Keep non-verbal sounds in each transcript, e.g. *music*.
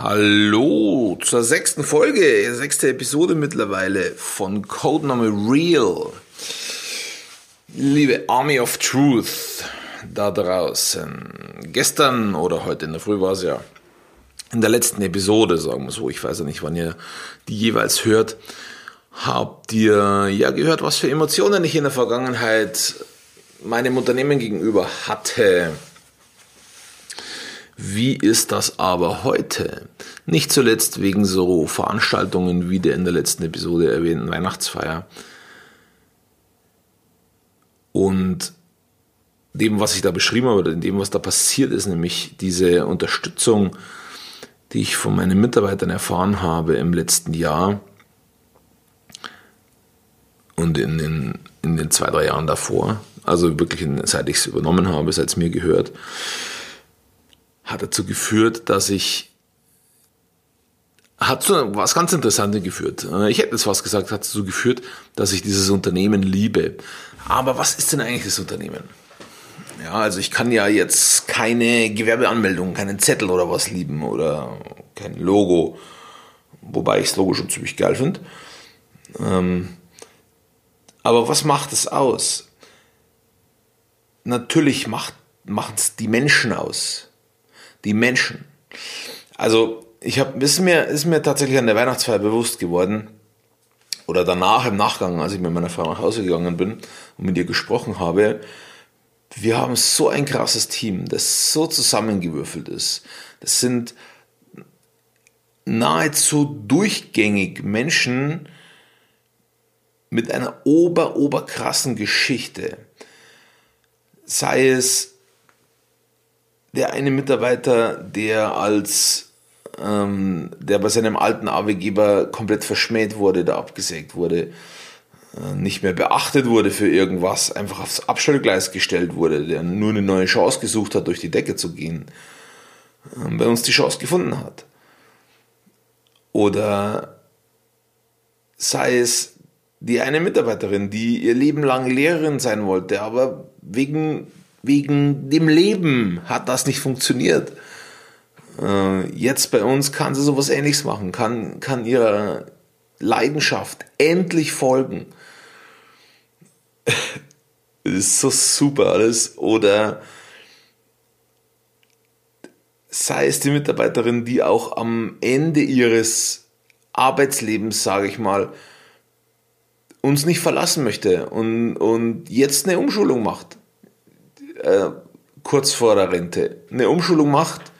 Hallo zur sechsten Folge, sechste Episode mittlerweile von Codename Real. Liebe Army of Truth da draußen. Gestern oder heute in der Früh war es ja in der letzten Episode, sagen wir so, ich weiß ja nicht, wann ihr die jeweils hört, habt ihr ja gehört, was für Emotionen ich in der Vergangenheit meinem Unternehmen gegenüber hatte. Wie ist das aber heute? Nicht zuletzt wegen so Veranstaltungen wie der in der letzten Episode erwähnten Weihnachtsfeier und dem, was ich da beschrieben habe, oder dem, was da passiert ist, nämlich diese Unterstützung, die ich von meinen Mitarbeitern erfahren habe im letzten Jahr und in den, in den zwei, drei Jahren davor, also wirklich seit ich es übernommen habe, seit es mir gehört, hat dazu geführt, dass ich hat zu was ganz Interessantes geführt. Ich hätte es fast gesagt, hat dazu geführt, dass ich dieses Unternehmen liebe. Aber was ist denn eigentlich das Unternehmen? Ja, also ich kann ja jetzt keine Gewerbeanmeldung, keinen Zettel oder was lieben oder kein Logo, wobei ich das Logo schon ziemlich geil finde. Ähm, aber was macht es aus? Natürlich macht es die Menschen aus. Die Menschen. Also ich habe ist mir ist mir tatsächlich an der Weihnachtsfeier bewusst geworden oder danach im Nachgang, als ich mit meiner Frau nach Hause gegangen bin und mit ihr gesprochen habe, wir haben so ein krasses Team, das so zusammengewürfelt ist. Das sind nahezu durchgängig Menschen mit einer ober, oberkrassen Geschichte. Sei es der eine Mitarbeiter, der als ähm, der bei seinem alten Arbeitgeber komplett verschmäht wurde, da abgesägt wurde, äh, nicht mehr beachtet wurde für irgendwas, einfach aufs Abstellgleis gestellt wurde, der nur eine neue Chance gesucht hat, durch die Decke zu gehen, äh, bei uns die Chance gefunden hat. Oder sei es die eine Mitarbeiterin, die ihr Leben lang Lehrerin sein wollte, aber wegen, wegen dem Leben hat das nicht funktioniert. Äh, jetzt bei uns kann sie sowas ähnliches machen, kann, kann ihrer Leidenschaft endlich folgen das *laughs* ist so super alles. Oder sei es die Mitarbeiterin, die auch am Ende ihres Arbeitslebens, sage ich mal, uns nicht verlassen möchte und, und jetzt eine Umschulung macht, äh, kurz vor der Rente, eine Umschulung macht,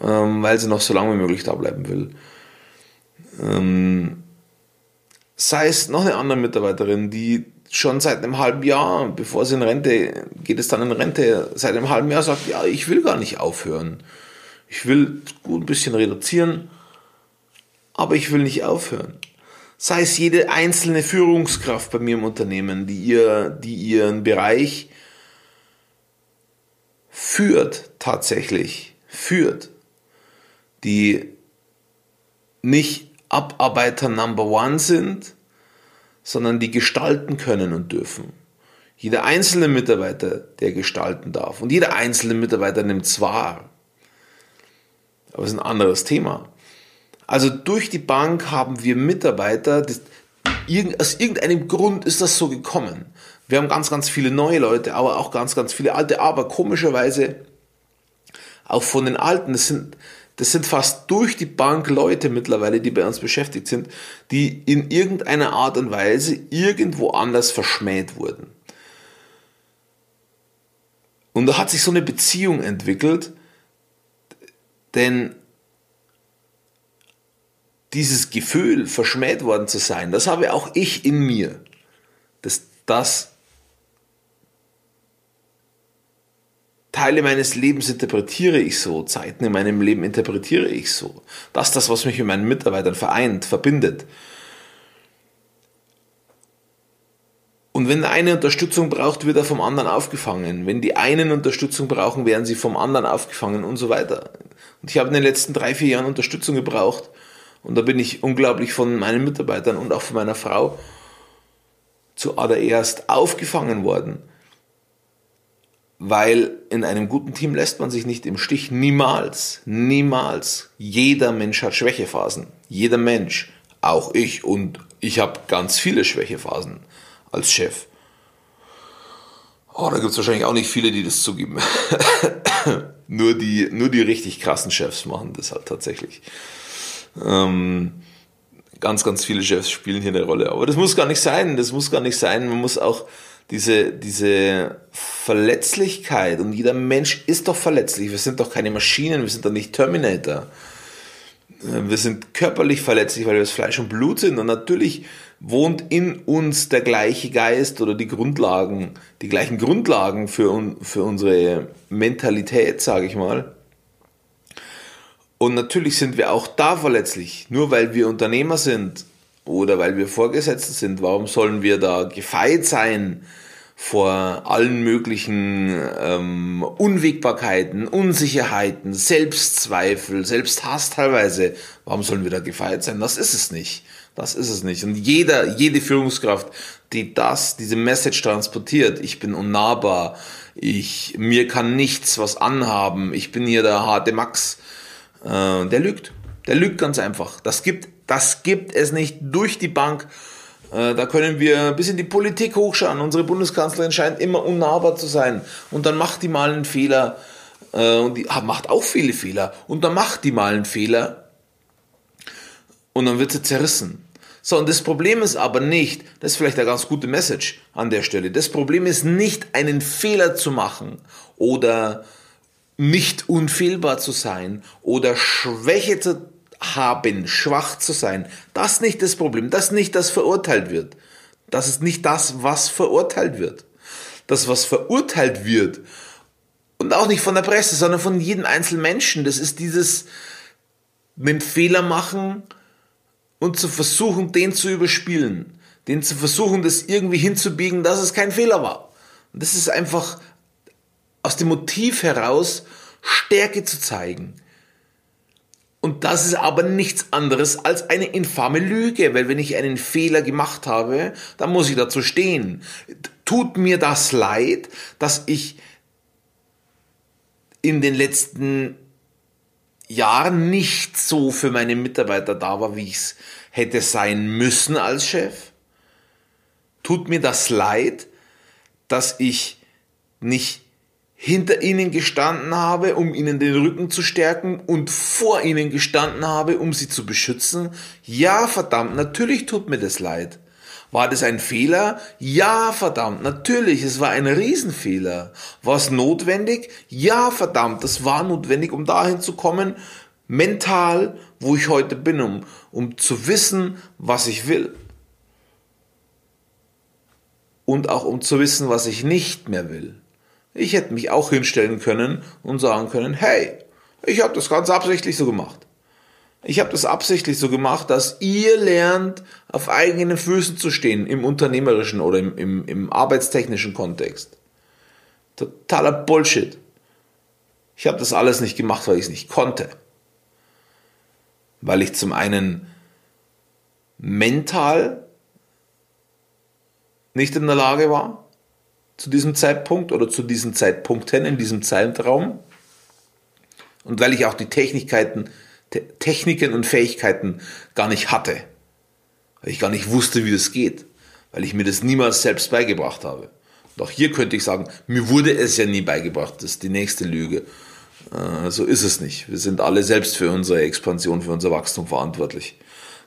ähm, weil sie noch so lange wie möglich da bleiben will. Ähm, sei es noch eine andere Mitarbeiterin, die schon seit einem halben Jahr, bevor sie in Rente, geht es dann in Rente, seit einem halben Jahr sagt, ja, ich will gar nicht aufhören. Ich will gut ein bisschen reduzieren, aber ich will nicht aufhören. Sei es jede einzelne Führungskraft bei mir im Unternehmen, die, ihr, die ihren Bereich führt, tatsächlich führt, die nicht Abarbeiter Number One sind, sondern die gestalten können und dürfen. Jeder einzelne Mitarbeiter, der gestalten darf. Und jeder einzelne Mitarbeiter nimmt es wahr. Aber es ist ein anderes Thema. Also durch die Bank haben wir Mitarbeiter, das, aus irgendeinem Grund ist das so gekommen. Wir haben ganz, ganz viele neue Leute, aber auch ganz, ganz viele alte. Aber komischerweise auch von den Alten, das sind das sind fast durch die Bank Leute mittlerweile, die bei uns beschäftigt sind, die in irgendeiner Art und Weise irgendwo anders verschmäht wurden. Und da hat sich so eine Beziehung entwickelt, denn dieses Gefühl, verschmäht worden zu sein, das habe auch ich in mir. Das, das Teile meines Lebens interpretiere ich so, Zeiten in meinem Leben interpretiere ich so. Das ist das, was mich mit meinen Mitarbeitern vereint, verbindet. Und wenn der eine Unterstützung braucht, wird er vom anderen aufgefangen. Wenn die einen Unterstützung brauchen, werden sie vom anderen aufgefangen und so weiter. Und ich habe in den letzten drei, vier Jahren Unterstützung gebraucht. Und da bin ich unglaublich von meinen Mitarbeitern und auch von meiner Frau zuallererst aufgefangen worden weil in einem guten Team lässt man sich nicht im Stich. Niemals, niemals. Jeder Mensch hat Schwächephasen. Jeder Mensch, auch ich. Und ich habe ganz viele Schwächephasen als Chef. Oh, da gibt es wahrscheinlich auch nicht viele, die das zugeben. *coughs* nur, die, nur die richtig krassen Chefs machen das halt tatsächlich. Ähm, ganz, ganz viele Chefs spielen hier eine Rolle. Aber das muss gar nicht sein. Das muss gar nicht sein. Man muss auch diese, diese Verletzlichkeit und jeder Mensch ist doch verletzlich. Wir sind doch keine Maschinen, wir sind doch nicht Terminator. Äh, wir sind körperlich verletzlich, weil wir das Fleisch und Blut sind und natürlich wohnt in uns der gleiche Geist oder die Grundlagen, die gleichen Grundlagen für, für unsere Mentalität, sage ich mal. Und natürlich sind wir auch da verletzlich. Nur weil wir Unternehmer sind oder weil wir Vorgesetzte sind, warum sollen wir da gefeit sein vor allen möglichen ähm, Unwägbarkeiten, Unsicherheiten, Selbstzweifel, Selbsthass teilweise? Warum sollen wir da gefeit sein? Das ist es nicht. Das ist es nicht. Und jeder, jede Führungskraft, die das, diese Message transportiert, ich bin unnahbar, ich, mir kann nichts was anhaben, ich bin hier der harte Max, äh, der lügt. Der lügt ganz einfach. Das gibt, das gibt es nicht durch die Bank. Äh, da können wir bis in die Politik hochschauen. Unsere Bundeskanzlerin scheint immer unnahbar zu sein. Und dann macht die mal einen Fehler. Äh, und die macht auch viele Fehler. Und dann macht die mal einen Fehler und dann wird sie zerrissen. So, und das Problem ist aber nicht, das ist vielleicht eine ganz gute Message an der Stelle, das Problem ist nicht einen Fehler zu machen oder nicht unfehlbar zu sein oder Schwäche zu haben, schwach zu sein. Das ist nicht das Problem, das ist nicht das verurteilt wird. Das ist nicht das, was verurteilt wird. Das, was verurteilt wird, und auch nicht von der Presse, sondern von jedem einzelnen Menschen, das ist dieses einen Fehler machen, und zu versuchen, den zu überspielen, den zu versuchen, das irgendwie hinzubiegen, dass es kein Fehler war. Und das ist einfach aus dem Motiv heraus Stärke zu zeigen. Das ist aber nichts anderes als eine infame Lüge, weil wenn ich einen Fehler gemacht habe, dann muss ich dazu stehen. Tut mir das leid, dass ich in den letzten Jahren nicht so für meine Mitarbeiter da war, wie ich es hätte sein müssen als Chef? Tut mir das leid, dass ich nicht hinter ihnen gestanden habe, um ihnen den Rücken zu stärken und vor ihnen gestanden habe, um sie zu beschützen? Ja, verdammt, natürlich tut mir das leid. War das ein Fehler? Ja, verdammt, natürlich, es war ein Riesenfehler. War es notwendig? Ja, verdammt, das war notwendig, um dahin zu kommen, mental, wo ich heute bin, um, um zu wissen, was ich will. Und auch um zu wissen, was ich nicht mehr will. Ich hätte mich auch hinstellen können und sagen können, hey, ich habe das ganz absichtlich so gemacht. Ich habe das absichtlich so gemacht, dass ihr lernt, auf eigenen Füßen zu stehen im unternehmerischen oder im, im, im arbeitstechnischen Kontext. Totaler Bullshit. Ich habe das alles nicht gemacht, weil ich es nicht konnte. Weil ich zum einen mental nicht in der Lage war, zu diesem Zeitpunkt oder zu diesen Zeitpunkten in diesem Zeitraum. Und weil ich auch die Technikkeiten Techniken und Fähigkeiten gar nicht hatte. Weil ich gar nicht wusste, wie das geht. Weil ich mir das niemals selbst beigebracht habe. Auch hier könnte ich sagen, mir wurde es ja nie beigebracht. Das ist die nächste Lüge. Äh, so ist es nicht. Wir sind alle selbst für unsere Expansion, für unser Wachstum verantwortlich.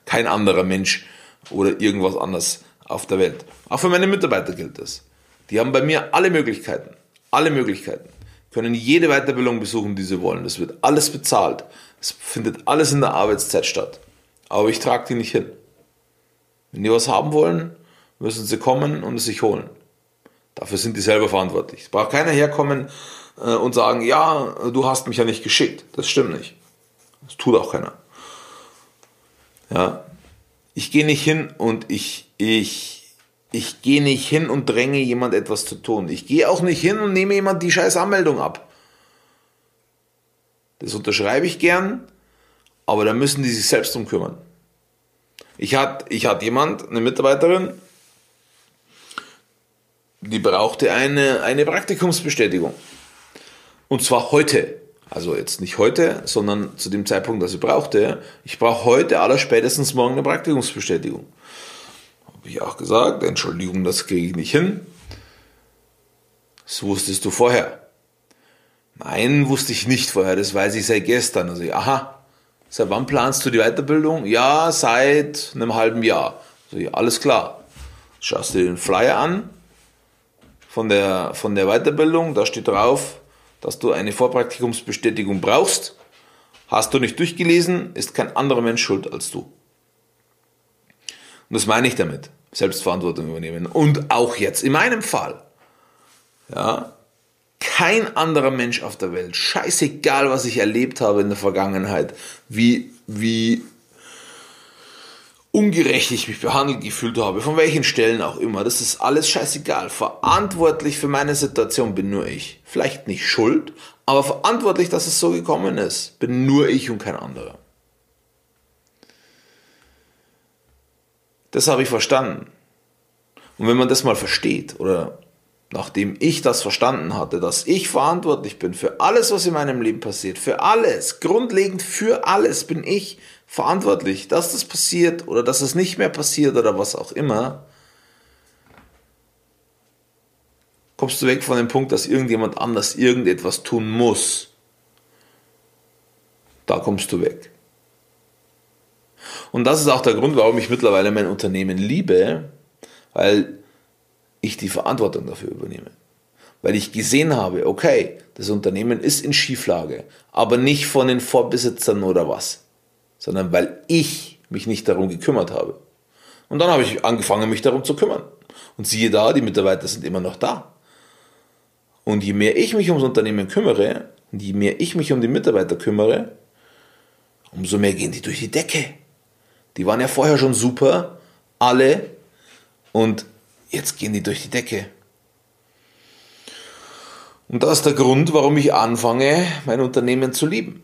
Kein anderer Mensch oder irgendwas anderes auf der Welt. Auch für meine Mitarbeiter gilt das. Die haben bei mir alle Möglichkeiten. Alle Möglichkeiten. Können jede Weiterbildung besuchen, die sie wollen. Das wird alles bezahlt. Es findet alles in der Arbeitszeit statt. Aber ich trage die nicht hin. Wenn die was haben wollen, müssen sie kommen und es sich holen. Dafür sind die selber verantwortlich. Es braucht keiner herkommen äh, und sagen, ja, du hast mich ja nicht geschickt. Das stimmt nicht. Das tut auch keiner. Ja, ich gehe nicht hin und ich, ich, ich gehe nicht hin und dränge jemand etwas zu tun. Ich gehe auch nicht hin und nehme jemand die scheiß Anmeldung ab. Das unterschreibe ich gern, aber da müssen die sich selbst drum kümmern. Ich hatte, ich hatte jemand, eine Mitarbeiterin, die brauchte eine, eine Praktikumsbestätigung. Und zwar heute. Also jetzt nicht heute, sondern zu dem Zeitpunkt, dass sie brauchte. Ich brauche heute aller spätestens morgen eine Praktikumsbestätigung. Habe ich auch gesagt, Entschuldigung, das kriege ich nicht hin. Das wusstest du vorher. Nein, wusste ich nicht vorher, das weiß ich seit gestern. Also, aha, seit wann planst du die Weiterbildung? Ja, seit einem halben Jahr. Also, alles klar. Schaust du dir den Flyer an von der, von der Weiterbildung, da steht drauf, dass du eine Vorpraktikumsbestätigung brauchst. Hast du nicht durchgelesen, ist kein anderer Mensch schuld als du. Und das meine ich damit. Selbstverantwortung übernehmen. Und auch jetzt, in meinem Fall. Ja, kein anderer Mensch auf der Welt, scheißegal, was ich erlebt habe in der Vergangenheit, wie, wie ungerecht ich mich behandelt gefühlt habe, von welchen Stellen auch immer, das ist alles scheißegal. Verantwortlich für meine Situation bin nur ich. Vielleicht nicht schuld, aber verantwortlich, dass es so gekommen ist, bin nur ich und kein anderer. Das habe ich verstanden. Und wenn man das mal versteht oder nachdem ich das verstanden hatte, dass ich verantwortlich bin für alles, was in meinem Leben passiert, für alles, grundlegend für alles bin ich verantwortlich, dass das passiert oder dass es nicht mehr passiert oder was auch immer, kommst du weg von dem Punkt, dass irgendjemand anders irgendetwas tun muss. Da kommst du weg. Und das ist auch der Grund, warum ich mittlerweile mein Unternehmen liebe, weil ich die Verantwortung dafür übernehme. Weil ich gesehen habe, okay, das Unternehmen ist in Schieflage, aber nicht von den Vorbesitzern oder was, sondern weil ich mich nicht darum gekümmert habe. Und dann habe ich angefangen, mich darum zu kümmern. Und siehe da, die Mitarbeiter sind immer noch da. Und je mehr ich mich ums Unternehmen kümmere, und je mehr ich mich um die Mitarbeiter kümmere, umso mehr gehen die durch die Decke. Die waren ja vorher schon super, alle. Und jetzt gehen die durch die Decke. Und das ist der Grund, warum ich anfange, mein Unternehmen zu lieben.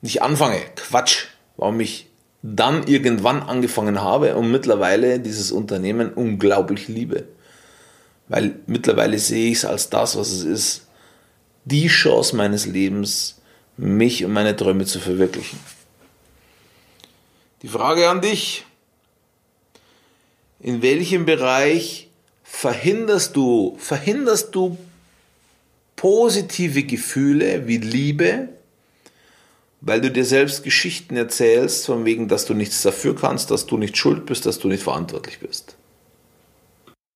Nicht anfange, Quatsch, warum ich dann irgendwann angefangen habe und mittlerweile dieses Unternehmen unglaublich liebe. Weil mittlerweile sehe ich es als das, was es ist. Die Chance meines Lebens, mich und meine Träume zu verwirklichen. Die Frage an dich, in welchem Bereich verhinderst du, verhinderst du positive Gefühle wie Liebe, weil du dir selbst Geschichten erzählst, von wegen, dass du nichts dafür kannst, dass du nicht schuld bist, dass du nicht verantwortlich bist.